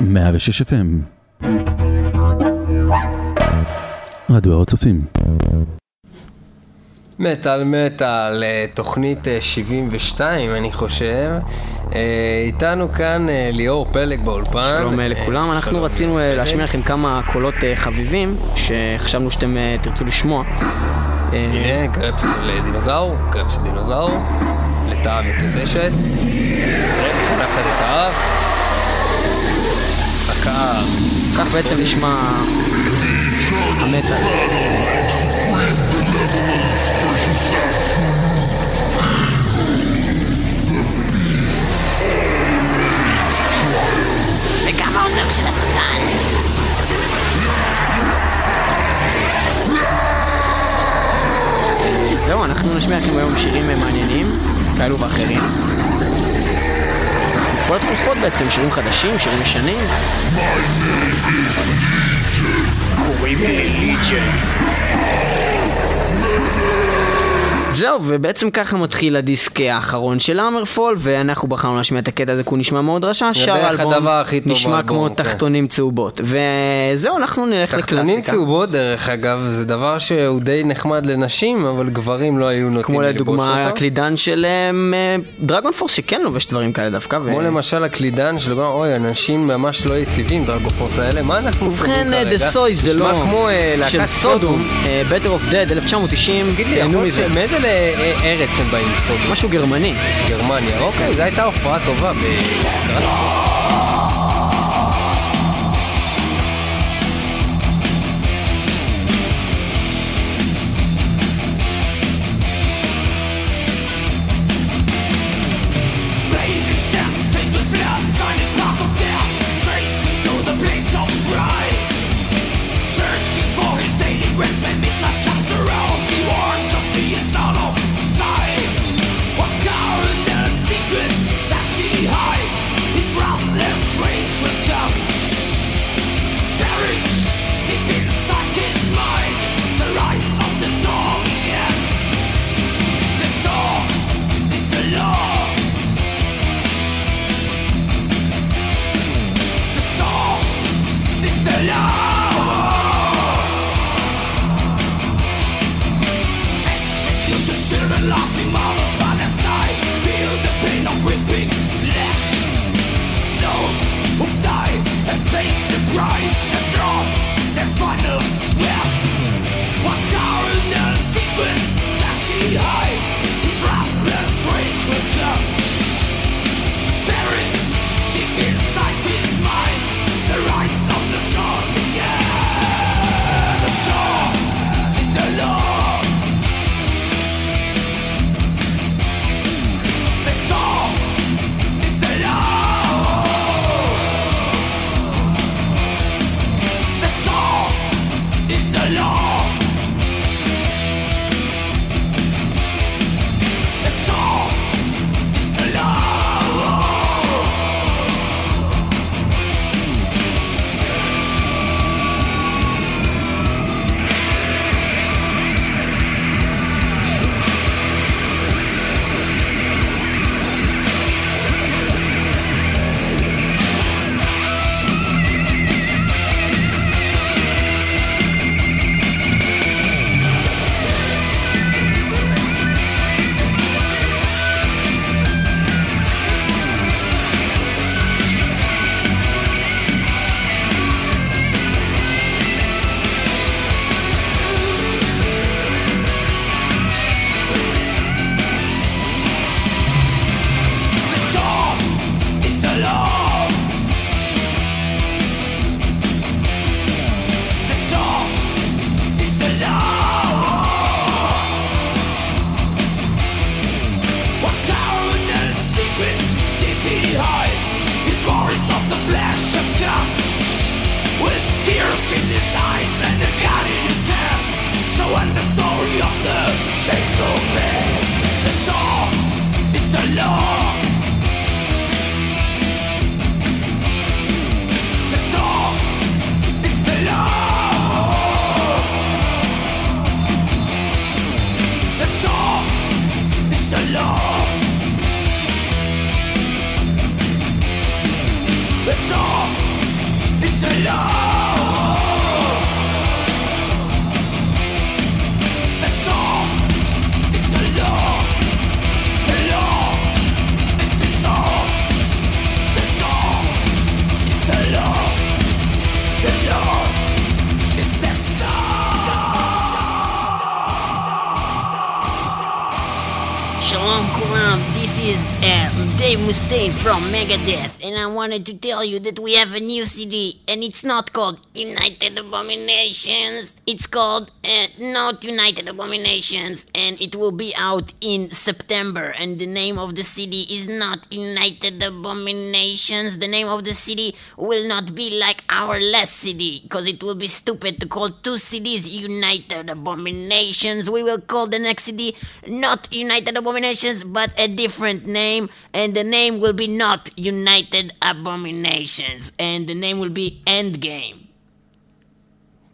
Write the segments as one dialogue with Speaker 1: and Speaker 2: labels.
Speaker 1: 106 FM רדיו הר הצופים
Speaker 2: מטאל מטאל, אה, תוכנית 72 אני חושב. אה, איתנו כאן אה, ליאור פלג באולפן.
Speaker 3: שלום לכולם, אנחנו
Speaker 2: שלום
Speaker 3: רצינו. להשמיע לכם כמה קולות חביבים שחשבנו שאתם תרצו לשמוע.
Speaker 2: הנה, גרפס לדינוזאור, גרפס לדינוזאור, לטאה מקדשת, וקנחת את האף, הקאה,
Speaker 3: כך בעצם נשמע המטאל.
Speaker 4: וגם העוזר של השטן.
Speaker 3: זהו, אנחנו נשמיע לכם היום שירים מעניינים, כאלו ואחרים. כל התקופות בעצם, שירים חדשים, שירים ישנים. קוראים לי ליג'ן. זהו, ובעצם ככה מתחיל הדיסק האחרון של המרפול, ואנחנו בחרנו להשמיע את הקטע הזה כי הוא נשמע מאוד רשע, שאר האלבום
Speaker 2: טוב
Speaker 3: נשמע כמו
Speaker 2: כן.
Speaker 3: תחתונים צהובות. וזהו, אנחנו נלך לקלאסיקה.
Speaker 2: תחתונים צהובות דרך אגב, זה דבר שהוא די נחמד לנשים, אבל גברים לא היו נוטים
Speaker 3: כמו
Speaker 2: ללבוש
Speaker 3: לדוגמה
Speaker 2: אותו.
Speaker 3: הקלידן של דרגון פורס שכן לובש דברים כאלה דווקא.
Speaker 2: כמו למשל הקלידן של אוי, אנשים ממש לא יציבים, דרגופורס האלה, מה אנחנו
Speaker 3: ובכן,
Speaker 2: כרגע?
Speaker 3: Soy זה לא...
Speaker 2: נשמע כמו אה, להקת
Speaker 3: סודום, אה, Better of Dead, 1990,
Speaker 2: תגיד לי, יכול. להיות ל- ארץ הם באים סודום?
Speaker 3: משהו גרמני.
Speaker 2: גרמניה, אוקיי, זו הייתה הופעה טובה בסדרת...
Speaker 4: Megadeth, and I wanted to tell you that we have a new CD, and it's not called United Abominations, it's called uh, Not United Abominations, and it will be out in September, and the name of the city is not United Abominations, the name of the city will not be like our last city, because it will be stupid to call two cities United Abominations, we will call the next city not United Abominations, but a different name, and the name will be not United Abominations, and the name will be Endgame.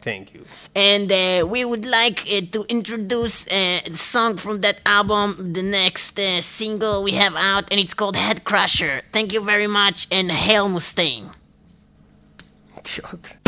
Speaker 2: Thank you.
Speaker 4: And uh, we would like uh, to introduce uh, a song from that album, the next uh, single we have out, and it's called Head Crusher. Thank you very much, and Hail
Speaker 2: Mustang.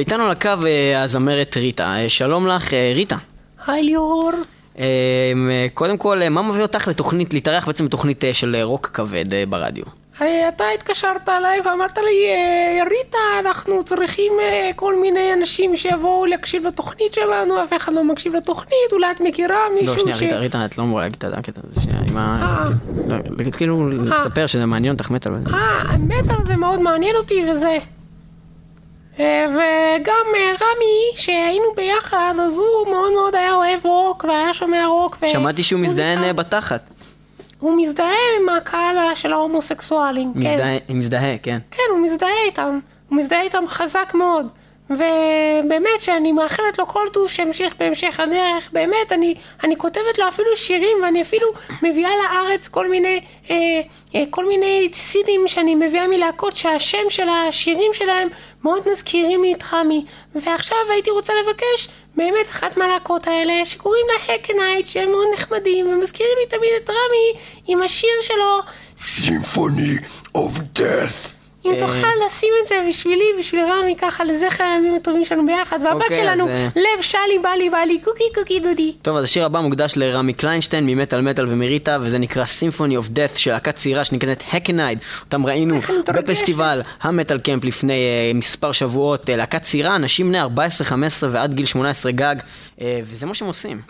Speaker 3: ואיתנו על הקו אה, הזמרת ריטה. אה, שלום לך, אה, ריטה.
Speaker 2: היי ליאור.
Speaker 3: קודם כל, מה מביא אותך לתוכנית, להתארח בעצם בתוכנית של רוק כבד ברדיו?
Speaker 5: אתה התקשרת אליי ואמרת לי, "אה, ריטה, אנחנו צריכים כל מיני אנשים שיבואו להקשיב לתוכנית שלנו, אף אחד לא מקשיב לתוכנית, אולי את מכירה מישהו
Speaker 3: לא, שנייה,
Speaker 5: ש...
Speaker 3: ריטה, ריטה, את לא אמורה להגיד את הקטע הזה, שנייה, עם ה... לא, כאילו, לספר שזה מעניין אותך מטאל.
Speaker 5: אה, המטאל זה מאוד מעניין אותי וזה. אה, וגם אה, רמי, שהיינו ביחד, אז הוא מאוד מאוד היה אוהב רוק, והיה שומע רוק. ו-
Speaker 3: שמעתי שהוא. אה, בתחת.
Speaker 5: הוא מזדהה עם הקהל של ההומוסקסואלים, כן.
Speaker 3: מזדהה, מזדהה, כן.
Speaker 5: כן, הוא מזדהה איתם. הוא מזדהה איתם חזק מאוד. ובאמת שאני מאחלת לו כל טוב שימשיך בהמשך הדרך, באמת, אני, אני כותבת לו אפילו שירים ואני אפילו מביאה לארץ כל מיני, אה, אה, כל מיני סידים שאני מביאה מלהקות שהשם של השירים שלהם מאוד מזכירים לי את חמי. ועכשיו הייתי רוצה לבקש באמת אחת מהלהקות האלה שקוראים לה הקנייט שהם מאוד נחמדים ומזכירים לי תמיד את רמי עם השיר שלו
Speaker 6: Symphony of Death.
Speaker 5: אם תוכל לשים את זה בשבילי, בשביל רמי, ככה לזכר הימים הטובים שלנו ביחד, והבת
Speaker 3: אוקיי,
Speaker 5: שלנו,
Speaker 3: אה,
Speaker 5: לב שלי בלי בלי, קוקי קוקי דודי.
Speaker 3: טוב, אז השיר הבא מוקדש לרמי קליינשטיין ממטאל מטאל ומריטה, וזה נקרא Symphony of Death של להקת צעירה שנקראת הקנייד. אותם ראינו. בפסטיבל המטאל קמפ לפני uh, מספר שבועות. להקת צעירה, אנשים בני 14-15 ועד גיל 18 גג, וזה מה שהם עושים.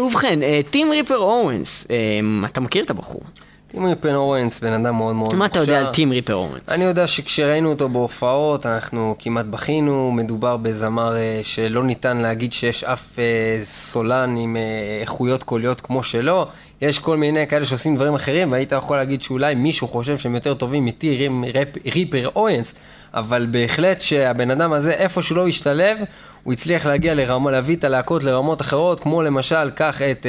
Speaker 3: ובכן, אה, טים ריפר אורנס, אה, אתה מכיר את הבחור?
Speaker 7: טימי פן אורנס, בן אדם מאוד מאוד מוכשר.
Speaker 3: מה אתה יודע על טים ריפר אורנס?
Speaker 7: אני יודע שכשראינו אותו בהופעות, אנחנו כמעט בכינו, מדובר בזמר אה, שלא ניתן להגיד שיש אף אה, סולן עם אה, איכויות קוליות כמו שלו. יש כל מיני כאלה שעושים דברים אחרים, והיית יכול להגיד שאולי מישהו חושב שהם יותר טובים מטי ריפ- ריפר אורנס, אבל בהחלט שהבן אדם הזה, איפה שהוא לא השתלב, הוא הצליח להגיע לרמה, להביא את הלהקות לרמות אחרות, כמו למשל, קח את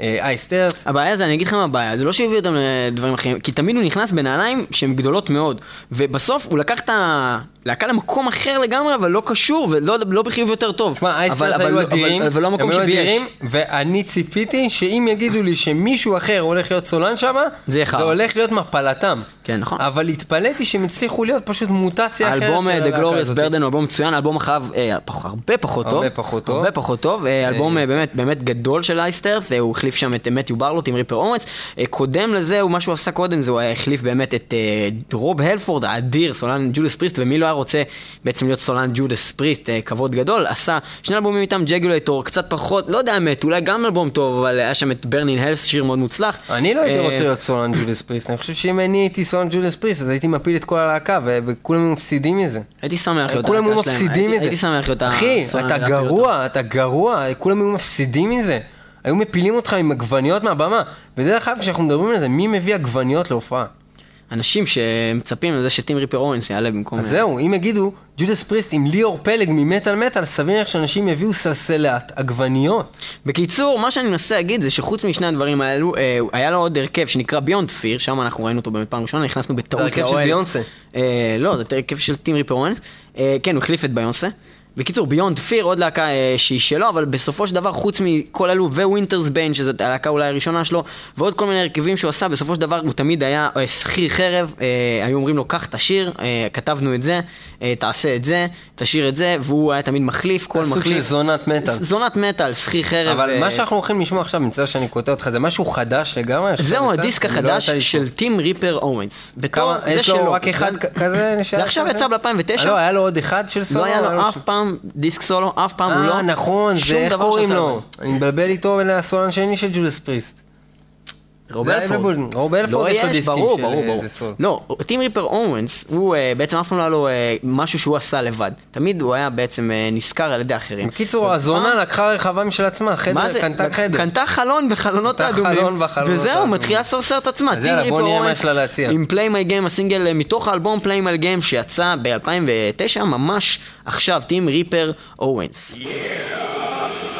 Speaker 7: אה, אייסטרס.
Speaker 3: הבעיה זה, אני אגיד לך מה הבעיה, זה לא שהביא אותם לדברים אחרים, כי תמיד הוא נכנס בנעליים שהן גדולות מאוד, ובסוף הוא לקח את הלהקה למקום אחר לגמרי, אבל לא קשור, ולא לא בחיוב יותר טוב.
Speaker 7: שמע,
Speaker 3: אבל-
Speaker 7: אייסטרס
Speaker 3: אבל-
Speaker 7: היו
Speaker 3: אבל-
Speaker 7: אדירים,
Speaker 3: אבל- ולא
Speaker 7: הם
Speaker 3: המקום
Speaker 7: היו
Speaker 3: שבייש.
Speaker 7: אדירים, ואני ציפיתי שאם יגידו לי שמישהו אחר הולך להיות סולן שם,
Speaker 3: זה.
Speaker 7: זה הולך להיות מפלתם.
Speaker 3: כן, נכון.
Speaker 7: אבל התפלאתי שהם הצליחו להיות פשוט מוטציה אחרת של
Speaker 3: אה, The
Speaker 7: הלהקה
Speaker 3: Glorious
Speaker 7: הזאת.
Speaker 3: Burden הוא אלבום מצוין, אלבום אחריו אה, פח- הרבה פחות טוב.
Speaker 7: הרבה פחות טוב.
Speaker 3: הרבה פחות טוב. אה, אלבום אה, באמת באמת גדול של Iced Earth, אה, הוא החליף שם את מתיו ברלו עם ריפר. אה, קודם לזה, הוא- מה שהוא עשה קודם זה הוא החליף באמת את אה, רוב הלפורד האדיר, סולן Judas Priest, ומי לא היה רוצה בעצם להיות סולן Judas Priest, אה, כבוד גדול. עשה שני אלבומים איתם, Jugulator, קצת פחות, לא יודע האמת, אולי גם אלבום טוב, אבל היה שם את Burn in Hell, שיר מאוד מוצלח.
Speaker 7: אני לא הייתי
Speaker 3: אה,
Speaker 7: רוצה להיות סולן Judas Priest, אני חושב שאם אני הייתי סולן Judas Priest, אז הייתי מפיל את כל הלהקה, וכולם מפסידים מזה.
Speaker 3: הייתי שמח להיות
Speaker 7: כולם היו
Speaker 3: הלהקה שלהם.
Speaker 7: מפסידים
Speaker 3: הייתי-
Speaker 7: מזה.
Speaker 3: הייתי שמח להיות
Speaker 7: אחי,
Speaker 3: הסולן
Speaker 7: אתה
Speaker 3: ולהפיל אותם.
Speaker 7: גרוע, אתה גרוע, כולם היו מפסידים מזה. היו מפילים אותך עם עגבניות מהבמה. ודרך אגב, כשאנחנו מדברים על זה, מי מביא עגבניות להופעה?
Speaker 3: אנשים שמצפים לזה שטים ריפר אורנס יעלה במקום...
Speaker 7: אז זהו, אם יגידו ג'ודס פריסט עם ליאור פלג ממטאל מטאל, סביר להניח שאנשים יביאו סלסלת עגבניות.
Speaker 3: בקיצור, מה שאני מנסה להגיד זה שחוץ משני הדברים האלו, אה, היה לו עוד הרכב שנקרא ביונד פיר, שם אנחנו ראינו אותו באמת פעם ראשונה, נכנסנו בטעות
Speaker 7: זה הרכב של
Speaker 3: לאוהל.
Speaker 7: ביונסה.
Speaker 3: אה, לא, זה הרכב של טים ריפר אורנס. אה, כן, הוא החליף את ביונסה. בקיצור, Beyond Fear, עוד להקה אה, שהיא שלו, אבל בסופו של דבר, חוץ מכל אלו, Winter's Bane, שזאת הלהקה אולי הראשונה שלו, ועוד כל מיני הרכבים שהוא עשה, בסופו של דבר הוא תמיד היה אה, שכיר חרב, אה, היו אומרים לו, קח את השיר, אה, כתבנו את זה, אה, תעשה את זה, תשאיר את זה, והוא היה תמיד מחליף, כל
Speaker 7: סוג
Speaker 3: מחליף.
Speaker 7: של זונת מטאל.
Speaker 3: זונת מטאל, שכיר חרב.
Speaker 7: אבל
Speaker 3: אה,
Speaker 7: מה שאנחנו הולכים לשמוע עכשיו, מצטער שאני קוטע אותך, זה משהו חדש לגמרי?
Speaker 3: זהו? הדיסק
Speaker 7: לא
Speaker 3: החדש
Speaker 7: לי
Speaker 3: של. טים ריפר אוונס. בתור,
Speaker 7: כמה?
Speaker 3: זה
Speaker 7: יש לו. רק אחד כזה?
Speaker 3: זה עכשיו יצא ב-2009.
Speaker 7: לא, היה לו עוד אחד של סולו?
Speaker 3: לא היה לו
Speaker 7: לו
Speaker 3: אף פעם דיסק סולו, אף פעם הוא לא.
Speaker 7: אה, נכון, זה איך קוראים לו? אני מבלבל איתו ולסולן השני של ג'ולס פריסט.
Speaker 3: רוב
Speaker 7: זה
Speaker 3: אלפורד.
Speaker 7: אלפורד. רוב אלפורד
Speaker 3: לא
Speaker 7: יש לו דיסקים
Speaker 3: ברור,
Speaker 7: של
Speaker 3: ברור, ברור.
Speaker 7: איזה סול.
Speaker 3: לא, טים ריפר אורנס, הוא אה, בעצם אף פעם לא היה לו אה, משהו שהוא עשה לבד. תמיד הוא היה בעצם אה, נשכר על ידי אחרים.
Speaker 7: בקיצור, הזונה לקחה רחבה משל עצמה,
Speaker 3: מה
Speaker 7: חדר? קנתה חדר.
Speaker 3: קנתה חלון בחלונות האדומים. וזהו. מתחילה לסרסר את עצמה.
Speaker 7: אז
Speaker 3: טים
Speaker 7: יאללה, בוא
Speaker 3: ריפר
Speaker 7: נראה מה
Speaker 3: אורנס
Speaker 7: יש לה להציע.
Speaker 3: עם פליי מי גיים, הסינגל אה, מתוך האלבום פליי מי גיים שיצא ב-2009, ממש עכשיו, טים ריפר אורנס.
Speaker 8: Thank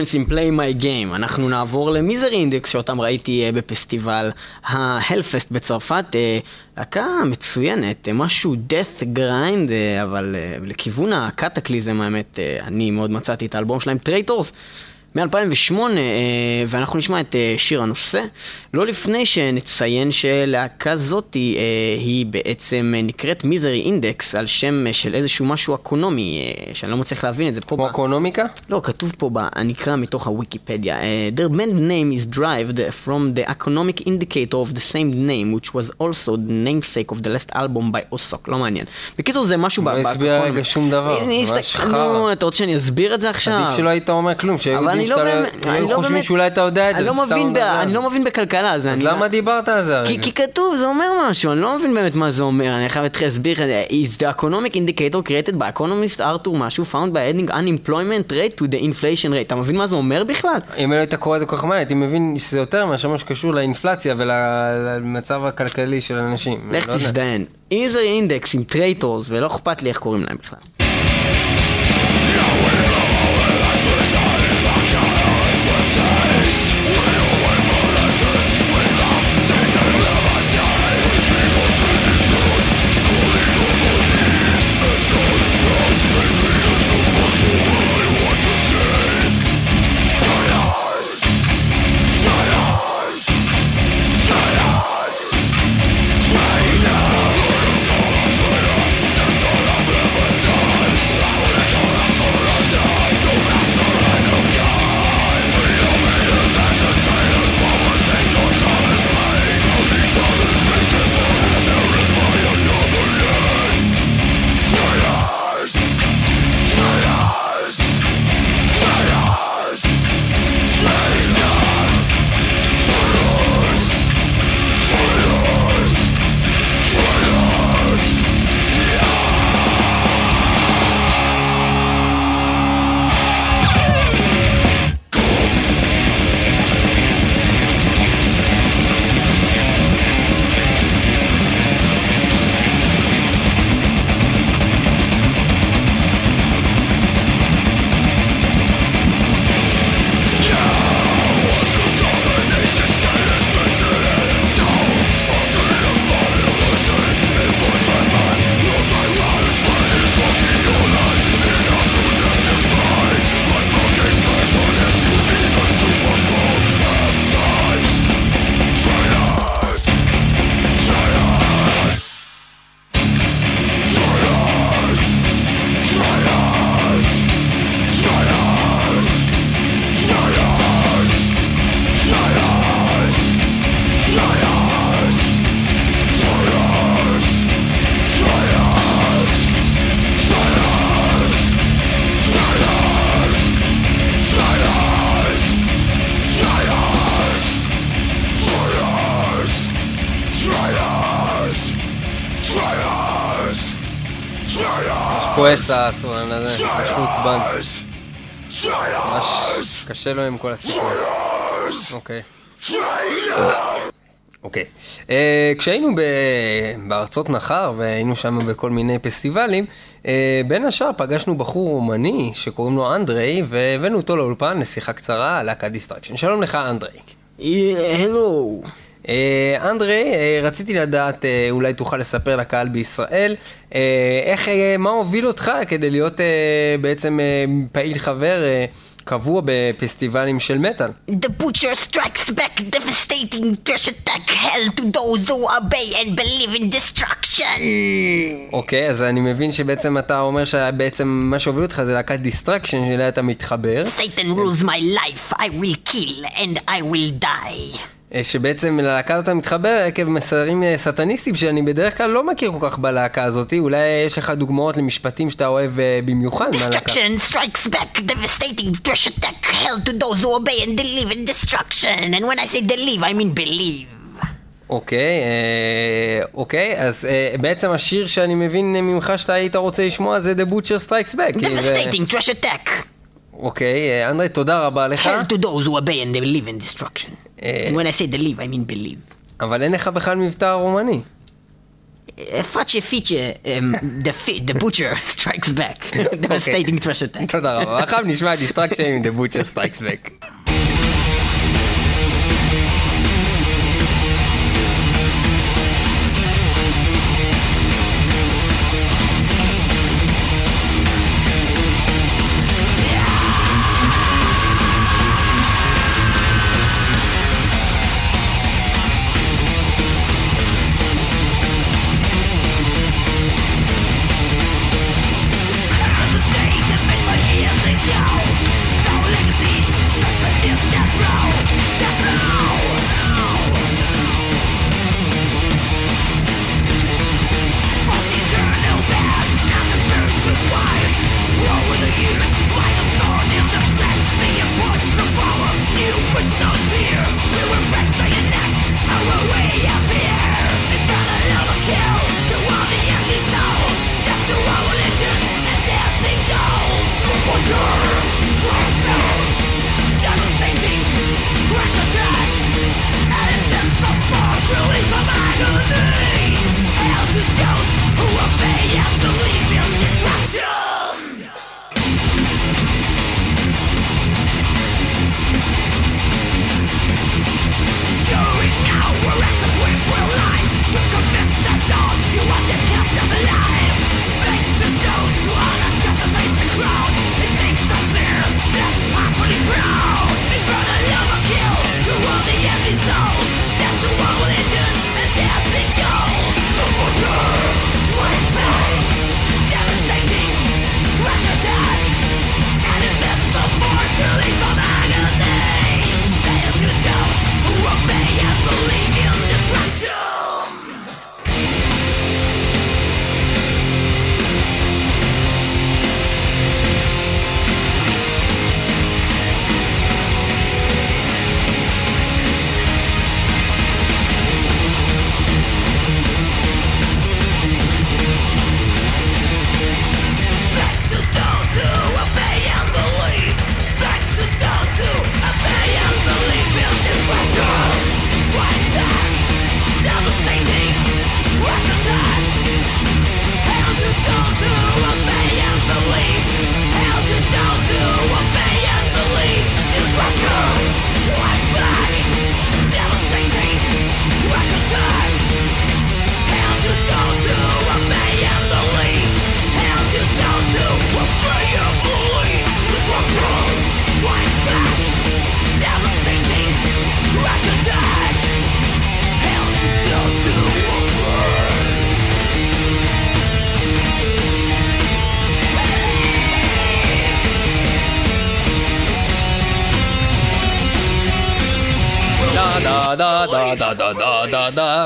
Speaker 3: אוונס עם Play My Game. אנחנו נעבור ל Misery Index שאותם ראיתי אה, בפסטיבל ה Hellfest בצרפת. אה, להקה מצוינת, אה, משהו death grind, אבל לכיוון ה Kataklysm האמת, אני מאוד מצאתי את האלבום שלהם, Traitors. מ-2008, ואנחנו נשמע את אה, שיר הנושא. לא לפני שנציין שלהקה זאתי אה, היא בעצם אה, נקראת Misery Index על שם אה, של איזשהו משהו אקונומי, אה, שאני לא מצליח להבין את זה פה.
Speaker 7: כמו
Speaker 3: ב-
Speaker 7: אקונומיקה?
Speaker 3: לא, כתוב פה, ב- אני אקרא מתוך הוויקיפדיה. Their band name is derived from the economic indicator of the same name, which was also the namesake of the last album by Osok. לא מעניין. בקיצור, זה משהו...
Speaker 7: לא
Speaker 3: ב-
Speaker 7: הסביר. רגע שום דבר, ממש חרא.
Speaker 3: נו, אתה רוצה שאני אסביר את זה עכשיו?
Speaker 7: עדיף שלא היית אומר כלום, שהיו
Speaker 3: אני לא
Speaker 7: שאתה לא... היו
Speaker 3: לא
Speaker 7: חושבים שאולי אתה יודע את זה,
Speaker 3: אני לא
Speaker 7: וסתם
Speaker 3: מבין ב-
Speaker 7: מדבר.
Speaker 3: אני לא מבין בכלכלה, אז
Speaker 7: אז
Speaker 3: אני...
Speaker 7: למה דיברת על זה
Speaker 3: כי,
Speaker 7: הרגע?
Speaker 3: כי כתוב, זה אומר משהו, אני לא מבין באמת מה זה אומר, אני חייב להתחיל להסביר לך, is the economic indicator created by economist Arthur משהו found by adding unemployment rate to the inflation rate, אתה מבין מה זה אומר בכלל?
Speaker 7: אם לא היית קורא את זה כל כך מהר, הייתי מבין שזה יותר מאשר מה שקשור לאינפלציה ולמצב הכלכלי של אנשים.
Speaker 3: לך
Speaker 7: לא יודע.
Speaker 3: תזדיין. Misery Index עם Traitors, ולא אכפת לי איך קוראים להם בכלל.
Speaker 7: כועס הסולן הזה, ממש מעוצבן. ממש קשה לו עם כל הסיפור. אוקיי. אוקיי. אה, כשהיינו בארצות נכר והיינו שם בכל מיני פסטיבלים, אה, בין השאר פגשנו בחור רומני שקוראים לו אנדרי, והבאנו אותו לאולפן לשיחה קצרה על להקת Destruction. שלום לך אנדרי.
Speaker 3: הלו.
Speaker 7: אה, אנדרי, אה, רציתי לדעת, אה, אולי תוכל לספר לקהל בישראל, אה, איך, אה, מה הוביל אותך כדי להיות אה, בעצם אה, פעיל חבר אה, קבוע בפסטיבלים של מטאל?
Speaker 2: The butcher strikes back, devastating thrash attack, hell to those who obey and believe in Destruction.
Speaker 7: אוקיי, אז אני מבין שבעצם אתה אומר שבעצם מה שהוביל אותך זה להקת Destruction, שאליה אתה מתחבר,
Speaker 2: Satan rules my life, I will kill and I will die.
Speaker 7: אה, שבעצם ללהקה הזאת מתחבר עקב מסרים אה, סטניסטיים שאני בדרך כלל לא מכיר כל כך בלהקה הזאת, אולי יש לך דוגמאות למשפטים שאתה אוהב אה, במיוחד מהלהקה.
Speaker 2: Destruction strikes back, devastating trash attack, hell to those who obey and believe in destruction. And when I say believe, I mean believe.
Speaker 7: אוקיי, אה, אוקיי, אז אה, בעצם השיר שאני מבין ממך שאתה היית רוצה לשמוע זה The Butcher Strikes Back.
Speaker 2: Devastating trash attack,
Speaker 7: אוקיי, אה, אנדרי, תודה רבה לך,
Speaker 2: hell to those who obey and believe in destruction. When I say believe, I mean believe.
Speaker 7: אבל אין לך בכלל מבטא רומני.
Speaker 3: פאצ'ה פיצ'ה, the butcher strikes back, devastating thrash attack.
Speaker 2: תודה רבה. עכשיו נשמע Destruction עם The Butcher Strikes Back.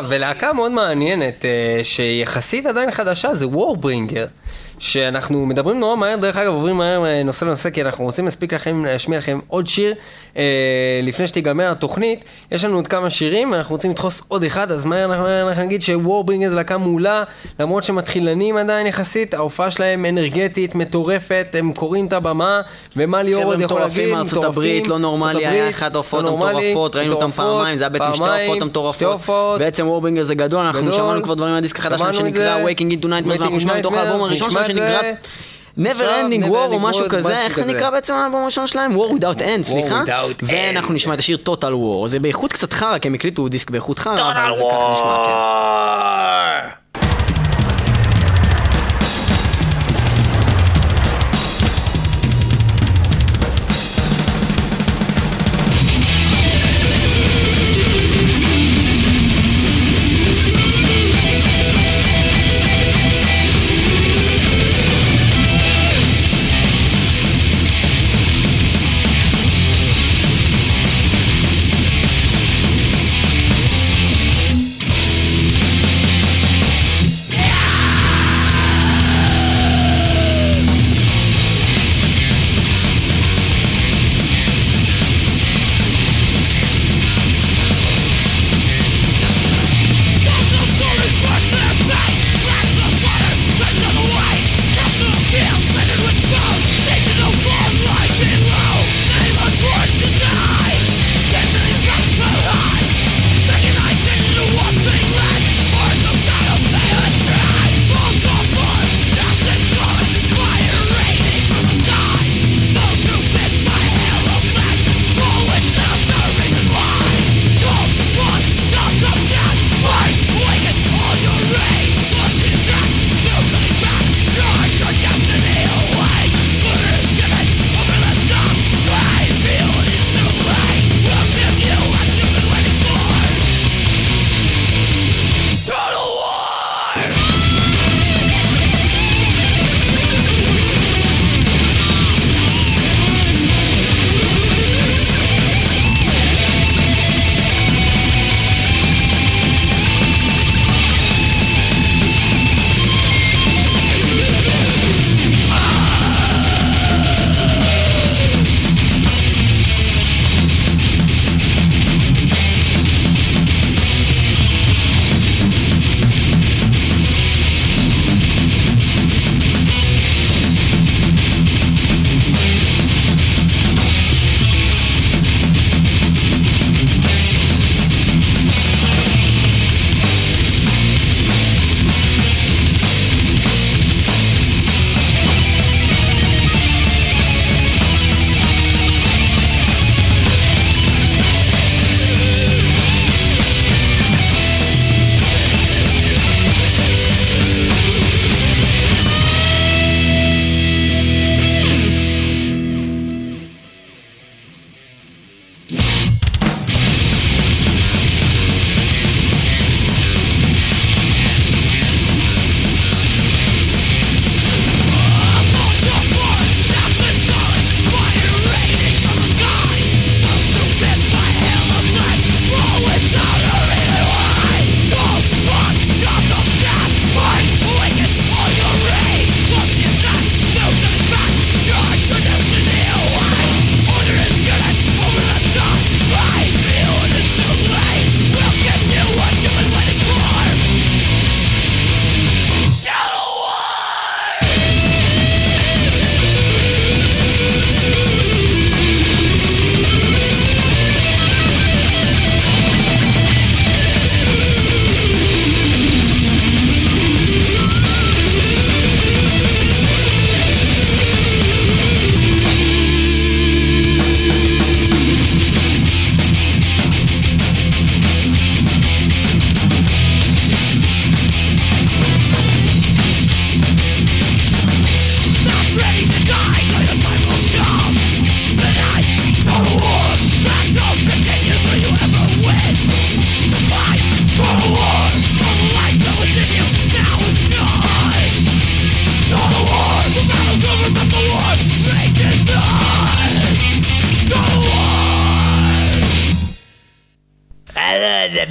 Speaker 2: ולהקה מאוד מעניינת אה, שיחסית עדיין חדשה זה וורברינגר שאנחנו מדברים נורא מהר, דרך אגב עוברים מהר אה, נושא לנושא כי אנחנו רוצים להספיק לכם, להשמיע לכם עוד שיר אה, לפני שתיגמר התוכנית יש לנו עוד כמה שירים ואנחנו רוצים לדחוס עוד אחד אז מהר אנחנו, מהר אנחנו נגיד שוורברינגר זה להקה מעולה למרות שהם מתחילנים עדיין יחסית ההופעה שלהם אנרגטית, מטורפת הם קוראים את הבמה ומה ליאור עוד יכול
Speaker 3: מטורפים
Speaker 2: להגיד
Speaker 3: מארצות הברית, לא נורמלי, היה אחת ההופעות
Speaker 2: לא
Speaker 3: המטורפות, ראינו אותם פעמיים, זה היה בעצם שתי ההופעות
Speaker 2: שתי
Speaker 3: המטורפות.
Speaker 2: הופעות.
Speaker 3: בעצם וורבינגר זה גדול, אנחנו. שמענו כבר דברים מהדיסק החדש שלהם
Speaker 2: שמענו את
Speaker 3: שנקרא
Speaker 2: זה.
Speaker 3: Waking into Nightmares,
Speaker 2: Waking
Speaker 3: ואנחנו נשמע
Speaker 2: into
Speaker 3: מתוך
Speaker 2: Nightmares,
Speaker 3: האלבום הראשון
Speaker 2: נשמע
Speaker 3: שלהם שנקרא... Never Ending War או משהו
Speaker 2: War,
Speaker 3: כזה, איך זה. נקרא בעצם האלבום הראשון שלהם? War Without End, סליחה. ואנחנו. נשמע את השיר Total War, זה באיכות קצת חרא, כי הם הקליטו דיסק באיכות חרא, אבל ככה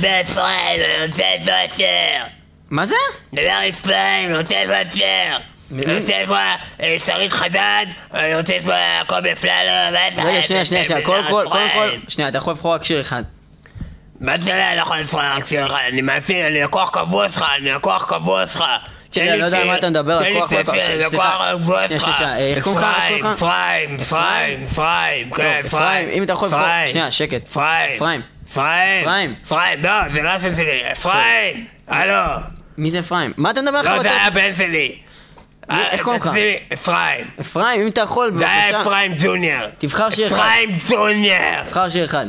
Speaker 2: דבר ישראל, אני רוצה שיר.
Speaker 3: מה זה?
Speaker 2: דבר ישראל, אני רוצה שיר. אני רוצה לשמוע שרית חדד, אני רוצה לשמוע קובי אפללו, מה זה?
Speaker 3: רגע, שנייה, שנייה, שנייה, קודם כל, קודם כל. שנייה, אתה יכול לבחור רק שיר אחד.
Speaker 2: מה זה לא יכול לבחור רק שיר אחד? אני מאזין, אני לקוח קבוע שלך, אני לקוח קבוע שלך. תן
Speaker 3: שנייה,
Speaker 2: לי
Speaker 3: לא יודע על
Speaker 2: שיר,
Speaker 3: מה אתה מדבר,
Speaker 2: תן לי
Speaker 3: לקוח,
Speaker 2: שיר,
Speaker 3: לקוח,
Speaker 2: לקוח
Speaker 3: סליחה.
Speaker 2: קבוע
Speaker 3: שנייה,
Speaker 2: שלך.
Speaker 3: שנייה, אה, איך קוראים לך? איך
Speaker 2: אפרים,
Speaker 3: קוראים לך?
Speaker 2: אפרים, אפרים, אפרים, כן,
Speaker 3: אפרים, אם אתה יכול לבחור- שנייה, שקט.
Speaker 2: אפרים,
Speaker 3: אפרים.
Speaker 2: אפרים,
Speaker 3: אפרים.
Speaker 2: לא, זה לא השם שלי, אפרים, הלו,
Speaker 3: מי זה אפרים? מה אתה מדבר
Speaker 2: לא,
Speaker 3: עכשיו?
Speaker 2: זה
Speaker 3: אתה-
Speaker 2: היה הבן שלי.
Speaker 3: איך קוראים לך?
Speaker 2: אפרים,
Speaker 3: אפרים, אם אתה יכול,
Speaker 2: זה היה
Speaker 3: בבקשה.
Speaker 2: אפרים ג'וניור.
Speaker 3: תבחר שיר אחד.
Speaker 2: אפרים ג'וניור.
Speaker 3: תבחר שיר אחד.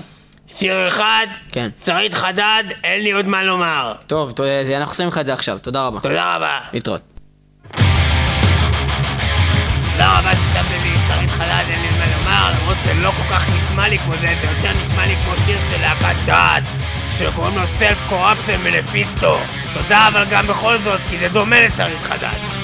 Speaker 2: שיר אחד,
Speaker 3: כן.
Speaker 2: שרית חדד, אין לי עוד מה לומר.
Speaker 3: טוב, אה, אנחנו שמים לך את זה עכשיו, תודה רבה.
Speaker 2: תודה רבה.
Speaker 3: להתראות.
Speaker 2: תודה רבה ששמתם לי חדד, אין לי מה לומר, למרות שזה לא כל כך נשמע לי כמו זה, זה יותר נשמע לי כמו שיר של להקת דעת, שקוראים לו סלף קורפסן מלפיסטו. תודה אבל גם בכל זאת, כי זה דומה לשרית חדד.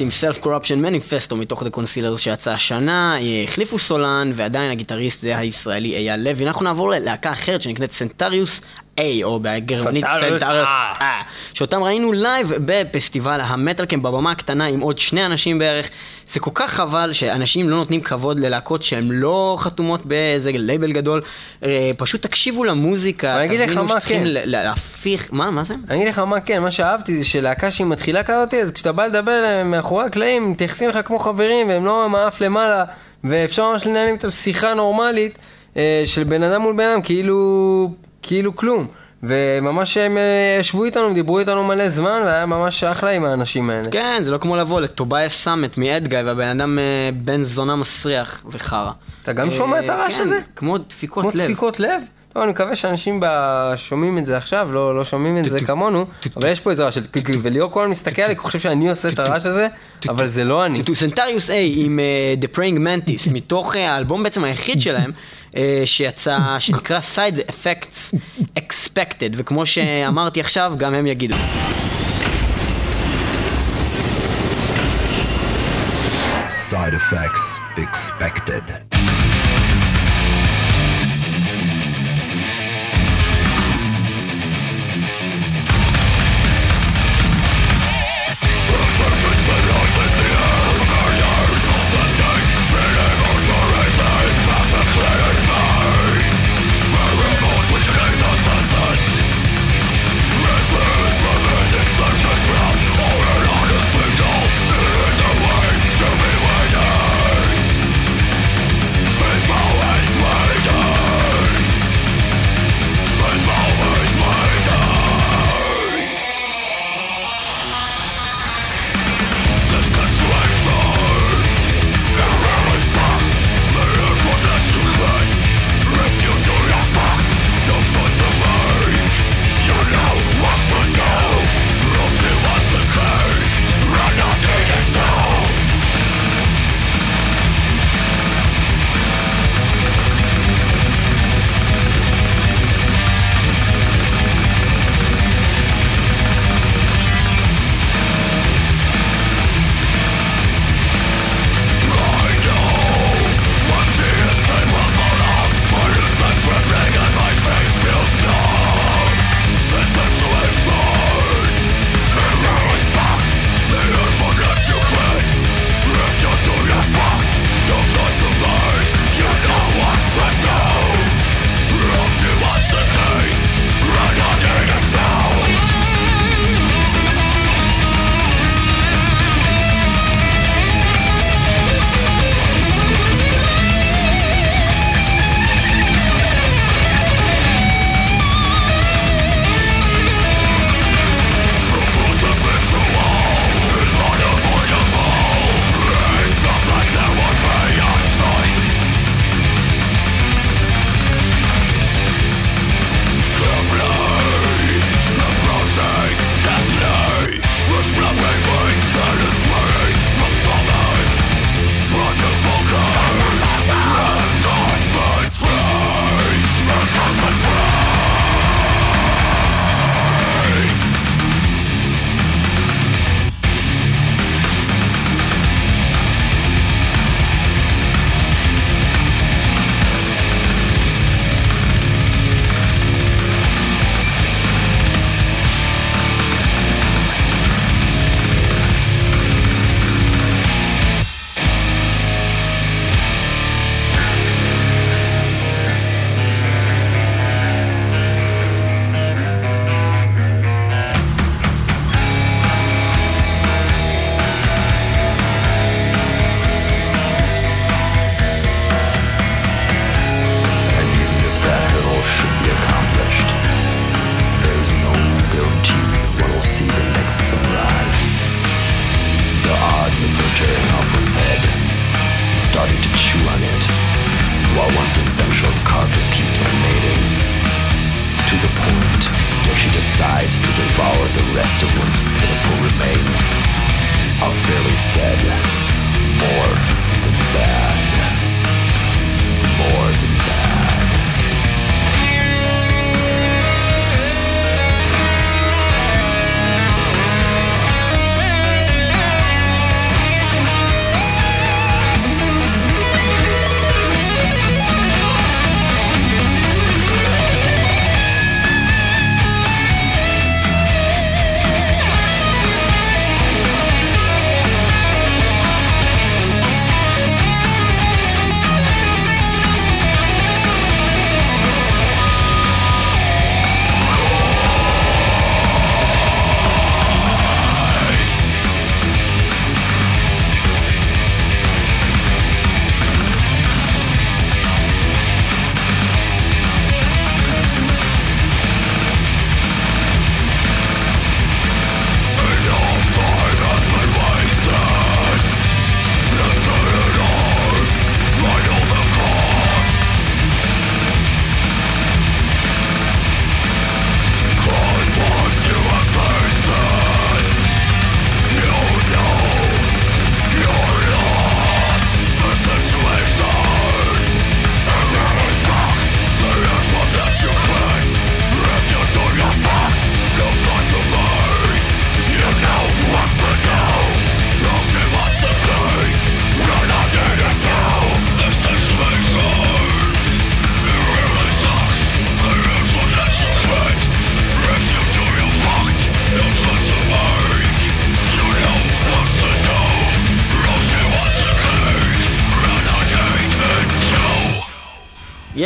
Speaker 3: עם Self Corruption Manifesto מתוך The Concealers שיצא השנה, אה, החליפו סולן ועדיין הגיטריסט זה הישראלי אייל לוי. אנחנו נעבור ללהקה אחרת שנקראת Centaurus A, או בגרמנית Centaurus
Speaker 7: A.
Speaker 3: שאותם ראינו לייב בפסטיבל ה Metalcamp בבמה הקטנה עם עוד שני אנשים בערך. זה כל כך חבל שאנשים לא נותנים כבוד ללהקות שהן לא חתומות באיזה לייבל גדול. אה, פשוט תקשיבו למוזיקה,
Speaker 7: אני אגיד לך
Speaker 3: תבינו
Speaker 7: מה
Speaker 3: שצריכים
Speaker 7: כן.
Speaker 3: להפיך, מה, מה זה?
Speaker 7: אני אגיד לך מה כן, מה שאהבתי זה שלהקה שהיא מתחילה כזאת, אז כשאתה בא לדבר אליהם מאחורי הקלעים, מתייחסים לך כמו חברים, והם לא עם האף למעלה, ואפשר ממש לנהל איתם שיחה נורמלית אה, של בן אדם מול בן אדם, כאילו, כאילו כלום. וממש הם אה, ישבו איתנו, דיברו איתנו מלא זמן, והיה ממש אחלה עם האנשים האלה.
Speaker 3: כן, זה לא כמו לבוא לטובייס סאמט מאדגאי, והבן אדם אה, בן זונה מסריח וחרא.
Speaker 7: אתה גם שומע את הרעש
Speaker 3: כן,
Speaker 7: הזה?
Speaker 3: כמו דפיקות
Speaker 7: כמו
Speaker 3: לב.
Speaker 7: דפיקות לב? טוב, אני מקווה שאנשים שומעים את זה עכשיו, לא, לא שומעים את זה כמונו, אבל יש פה איזה רעש של וליאור כל הזמן מסתכל עליי, כי הוא חושב שאני עושה את הרעש הזה, אבל זה לא אני.
Speaker 3: Centaurus A עם אה, The Praying Mantis, מתוך אה, האלבום בעצם היחיד שלהם, אה, שיצא, שנקרא Side Effects Expected, וכמו שאמרתי עכשיו, גם הם יגידו.
Speaker 2: Side effects expected.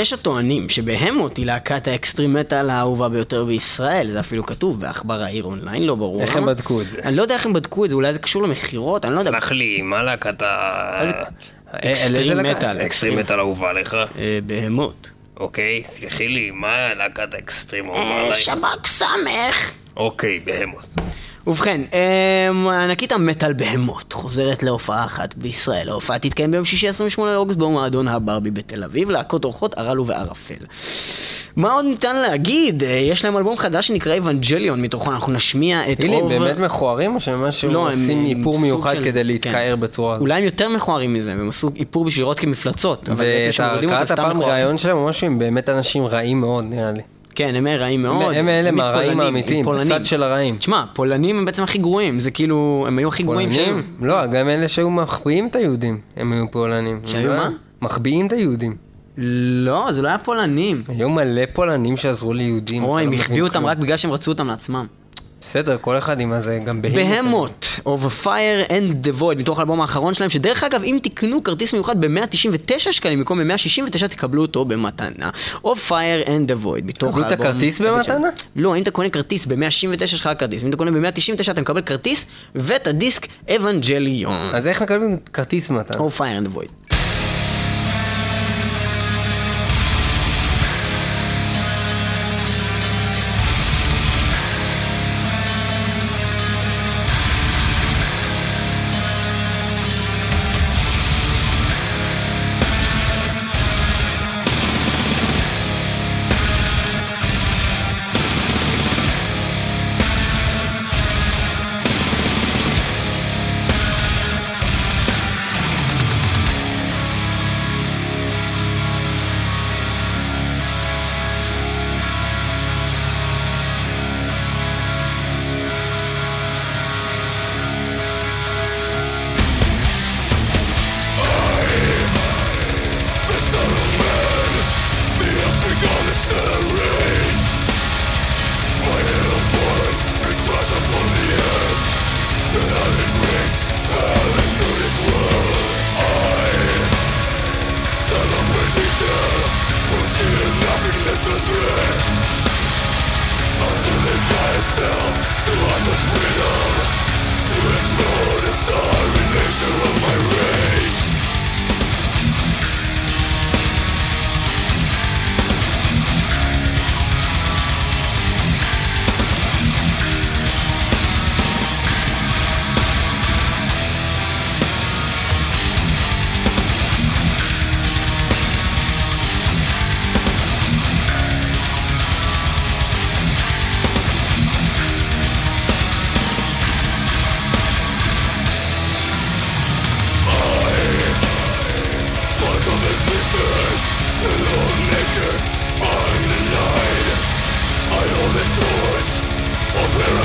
Speaker 3: יש הטוענים ש Behemoth היא להקת ה extreme metal האהובה ביותר בישראל, זה אפילו כתוב בעכבר העיר אונליין, לא ברור.
Speaker 7: איך הם. בדקו את זה?
Speaker 3: אני לא יודע איך הם בדקו את זה, אולי זה קשור למכירות, אני לא יודע.
Speaker 7: סלח לי, מה להקת ה...
Speaker 3: extreme?
Speaker 7: metal,
Speaker 3: extreme.
Speaker 7: metal אהובה עליך?
Speaker 3: אה, Behemoth.
Speaker 7: אוקיי, סלחי לי, מה להקת האקסטרים אהובה
Speaker 2: אה,
Speaker 7: עלייך?
Speaker 2: שב"ק סמך.
Speaker 7: אוקיי, Behemoth.
Speaker 3: ובכן, אמ, ענקית המטאל Behemoth חוזרת להופעה אחת בישראל. ההופעה תתקיים ביום שישי 28 לאוגוסט במועדון הברבי בתל אביב, להקות אורחות הרלו וערפל. מה עוד ניתן להגיד? אה, יש להם אלבום חדש שנקרא Evangelion, מתוכו אנחנו נשמיע את
Speaker 7: תגיד לי,
Speaker 3: רוב...
Speaker 7: הם באמת מכוערים או שממש
Speaker 3: לא,
Speaker 7: עושים איפור מיוחד
Speaker 3: של-
Speaker 7: כדי להתכער
Speaker 3: כן.
Speaker 7: בצורה הזאת?
Speaker 3: אולי הם יותר מכוערים מזה, הם עשו איפור בשביל לראות כמפלצות.
Speaker 7: ואת קראת
Speaker 3: סתם
Speaker 7: פעם
Speaker 3: מכוערים.
Speaker 7: ראיון שלהם או משהו, הם באמת אנשים רעים מאוד נראה לי.
Speaker 3: כן, הם רעים מאוד.
Speaker 7: הם אלה מהרעים האמיתיים. בצד של הרעים.
Speaker 3: תשמע, פולנים הם בעצם הכי גרועים, זה כאילו, הם היו הכי גרועים שהם.
Speaker 7: לא, גם אלה שהיו מחביאים את היהודים, הם היו פולנים.
Speaker 3: שהיו
Speaker 7: לא?
Speaker 3: מה?
Speaker 7: מחביאים את היהודים.
Speaker 3: לא, זה לא היה פולנים.
Speaker 7: היו מלא פולנים שעזרו ליהודים.
Speaker 3: או,
Speaker 7: אתה
Speaker 3: הם
Speaker 7: לא
Speaker 3: החביאו אותם. רק בגלל שהם רצו אותם לעצמם.
Speaker 7: בסדר, כל אחד עם הזה, גם בהמות.
Speaker 3: בהמות, of a fire and the void, מתוך האלבום האחרון שלהם, שדרך אגב, אם תקנו כרטיס מיוחד ב-199 שקלים במקום ב-169, תקבלו אותו במתנה. of fire and the void, מתוך
Speaker 7: קבלו את
Speaker 3: האלבום...
Speaker 7: הכרטיס במתנה?
Speaker 3: לא, אם אתה קונה כרטיס ב-169 יש לך כרטיס, אם אתה קונה ב-199 אתה מקבל כרטיס ואת הדיסק אבנג'ליון.
Speaker 7: אז איך מקבלים כרטיס מתנה?
Speaker 3: of fire and the void.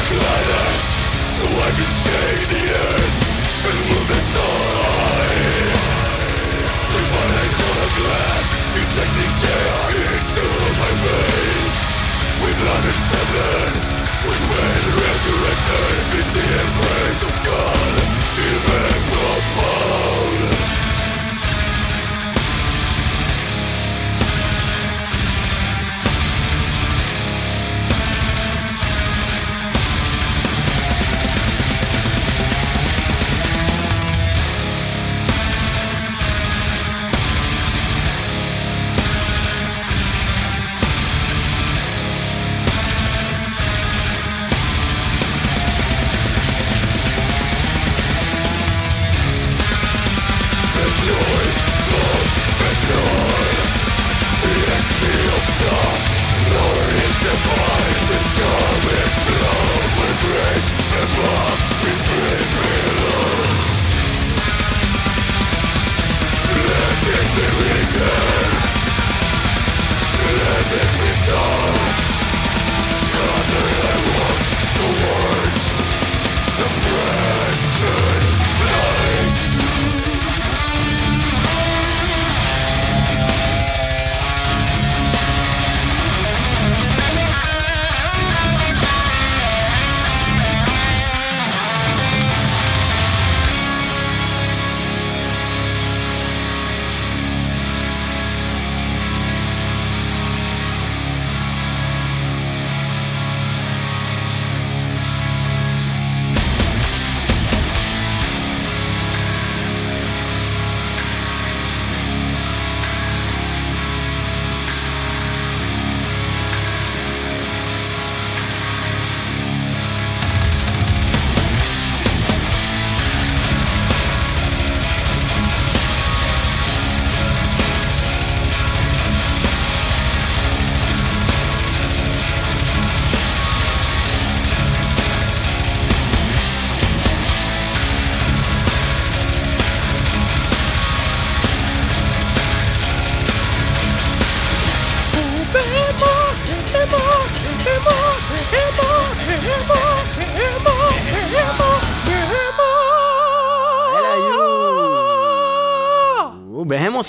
Speaker 3: So
Speaker 2: I can stay the end And will this I The burning to glass Injecting care into my veins With love With when resurrected Is the embrace
Speaker 3: of God.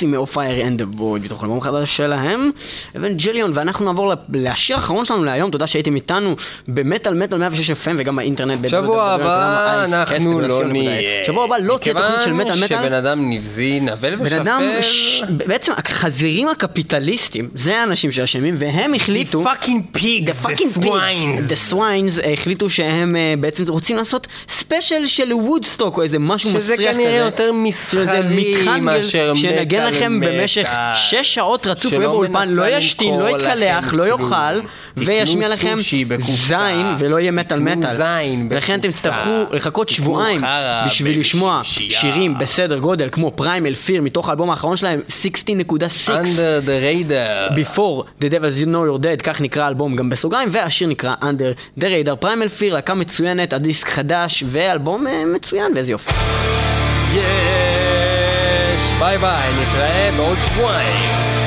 Speaker 3: Behemoth, Ov Fire and the Void, מתוך אלבום חדש שלהם, Evangelion, ואנחנו נעבור לשיר האחרון שלנו להיום, תודה שהייתם איתנו במת על מטאל 106 FM וגם באינטרנט.
Speaker 7: שבוע הבא אנחנו לא. נהיה.
Speaker 3: שבוע הבא לא תהיה תוכנית של מת על מטאל
Speaker 7: מכיוון
Speaker 3: מטאל.
Speaker 7: שבן אדם נבזי, נבל. ושפל.
Speaker 3: בעצם החזירים הקפיטליסטים, זה האנשים שאשמים, והם החליטו...
Speaker 7: fucking pigs,
Speaker 3: The fucking
Speaker 7: the swines.
Speaker 3: the swines, אה, החליטו שהם אה, בעצם רוצים לעשות ספיישל של וודסטוק או איזה משהו
Speaker 7: שזה
Speaker 3: מסריח כזה.
Speaker 7: כנראה יותר
Speaker 3: שזה
Speaker 7: מסחרי מאשר מטאל
Speaker 3: לכם. במשך שש שעות רצוף,
Speaker 7: שלא
Speaker 3: יהיה באולפן, לא ישתין, לא
Speaker 7: לכם
Speaker 3: לא. יאכל, וישמיע לכם. זין, ולא יהיה מטאל מטאל. ולכן אתם. תצטרכו לחכות שבועיים בשביל לשמוע. שירים בסדר גודל כמו פריימל פיר מתוך האלבום האחרון שלהם, 16.6.
Speaker 7: under the radar.
Speaker 3: Before the Devils You Know You're Dead, כך נקרא האלבום גם בסוגריים, והשיר נקרא Under the Radar. פריימל פיר, להקה מצוינת, הדיסק חדש, ואלבום אה, מצוין, ואיזה יופי.
Speaker 7: יש, Bye bye, Nitrae Bolschwein.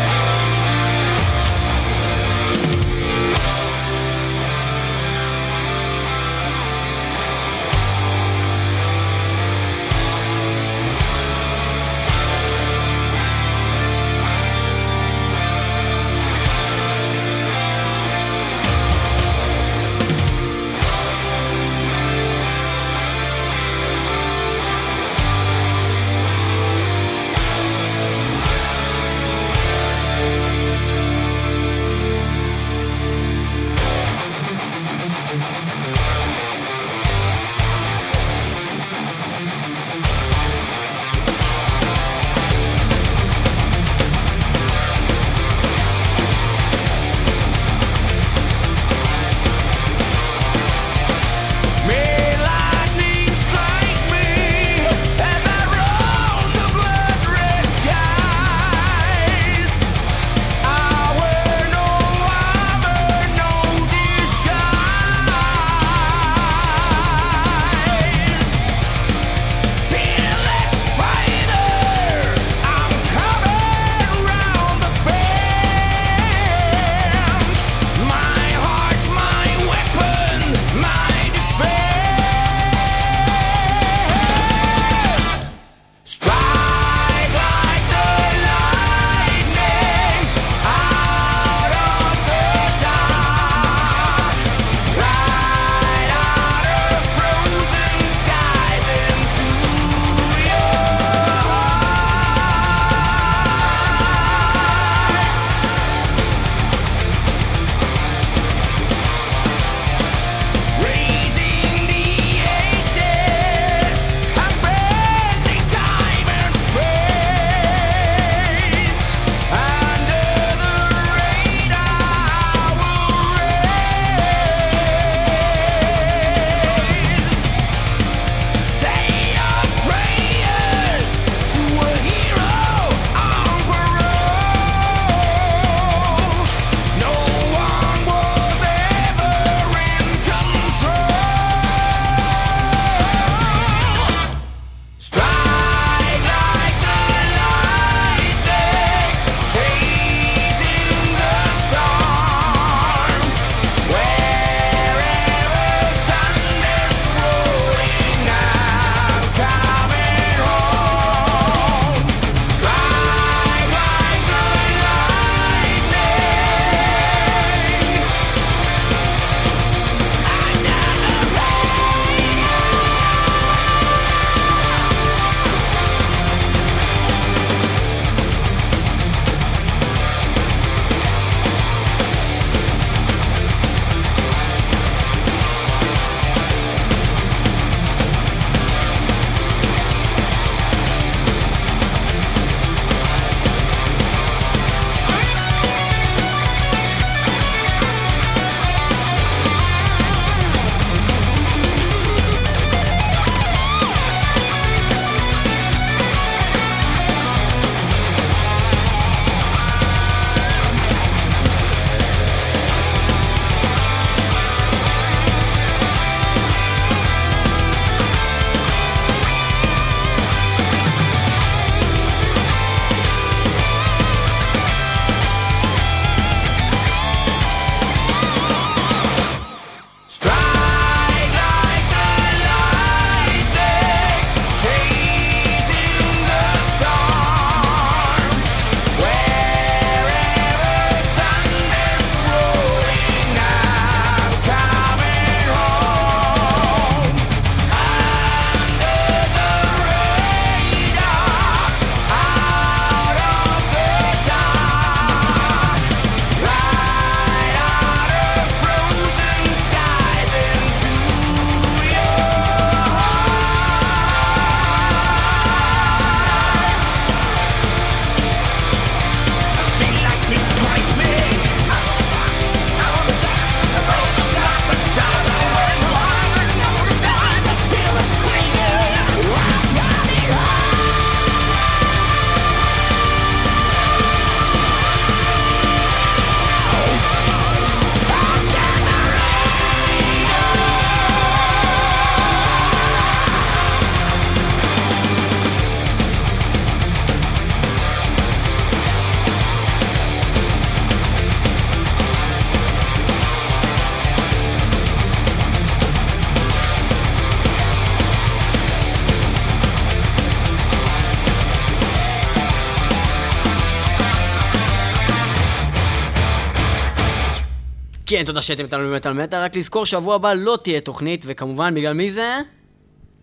Speaker 3: כן, תודה שהייתם איתנו במטאל מטאל, רק לזכור שבוע הבא לא תהיה תוכנית, וכמובן בגלל מי זה?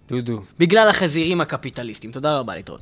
Speaker 7: דודו.
Speaker 3: בגלל החזירים הקפיטליסטים. תודה רבה, להתראות.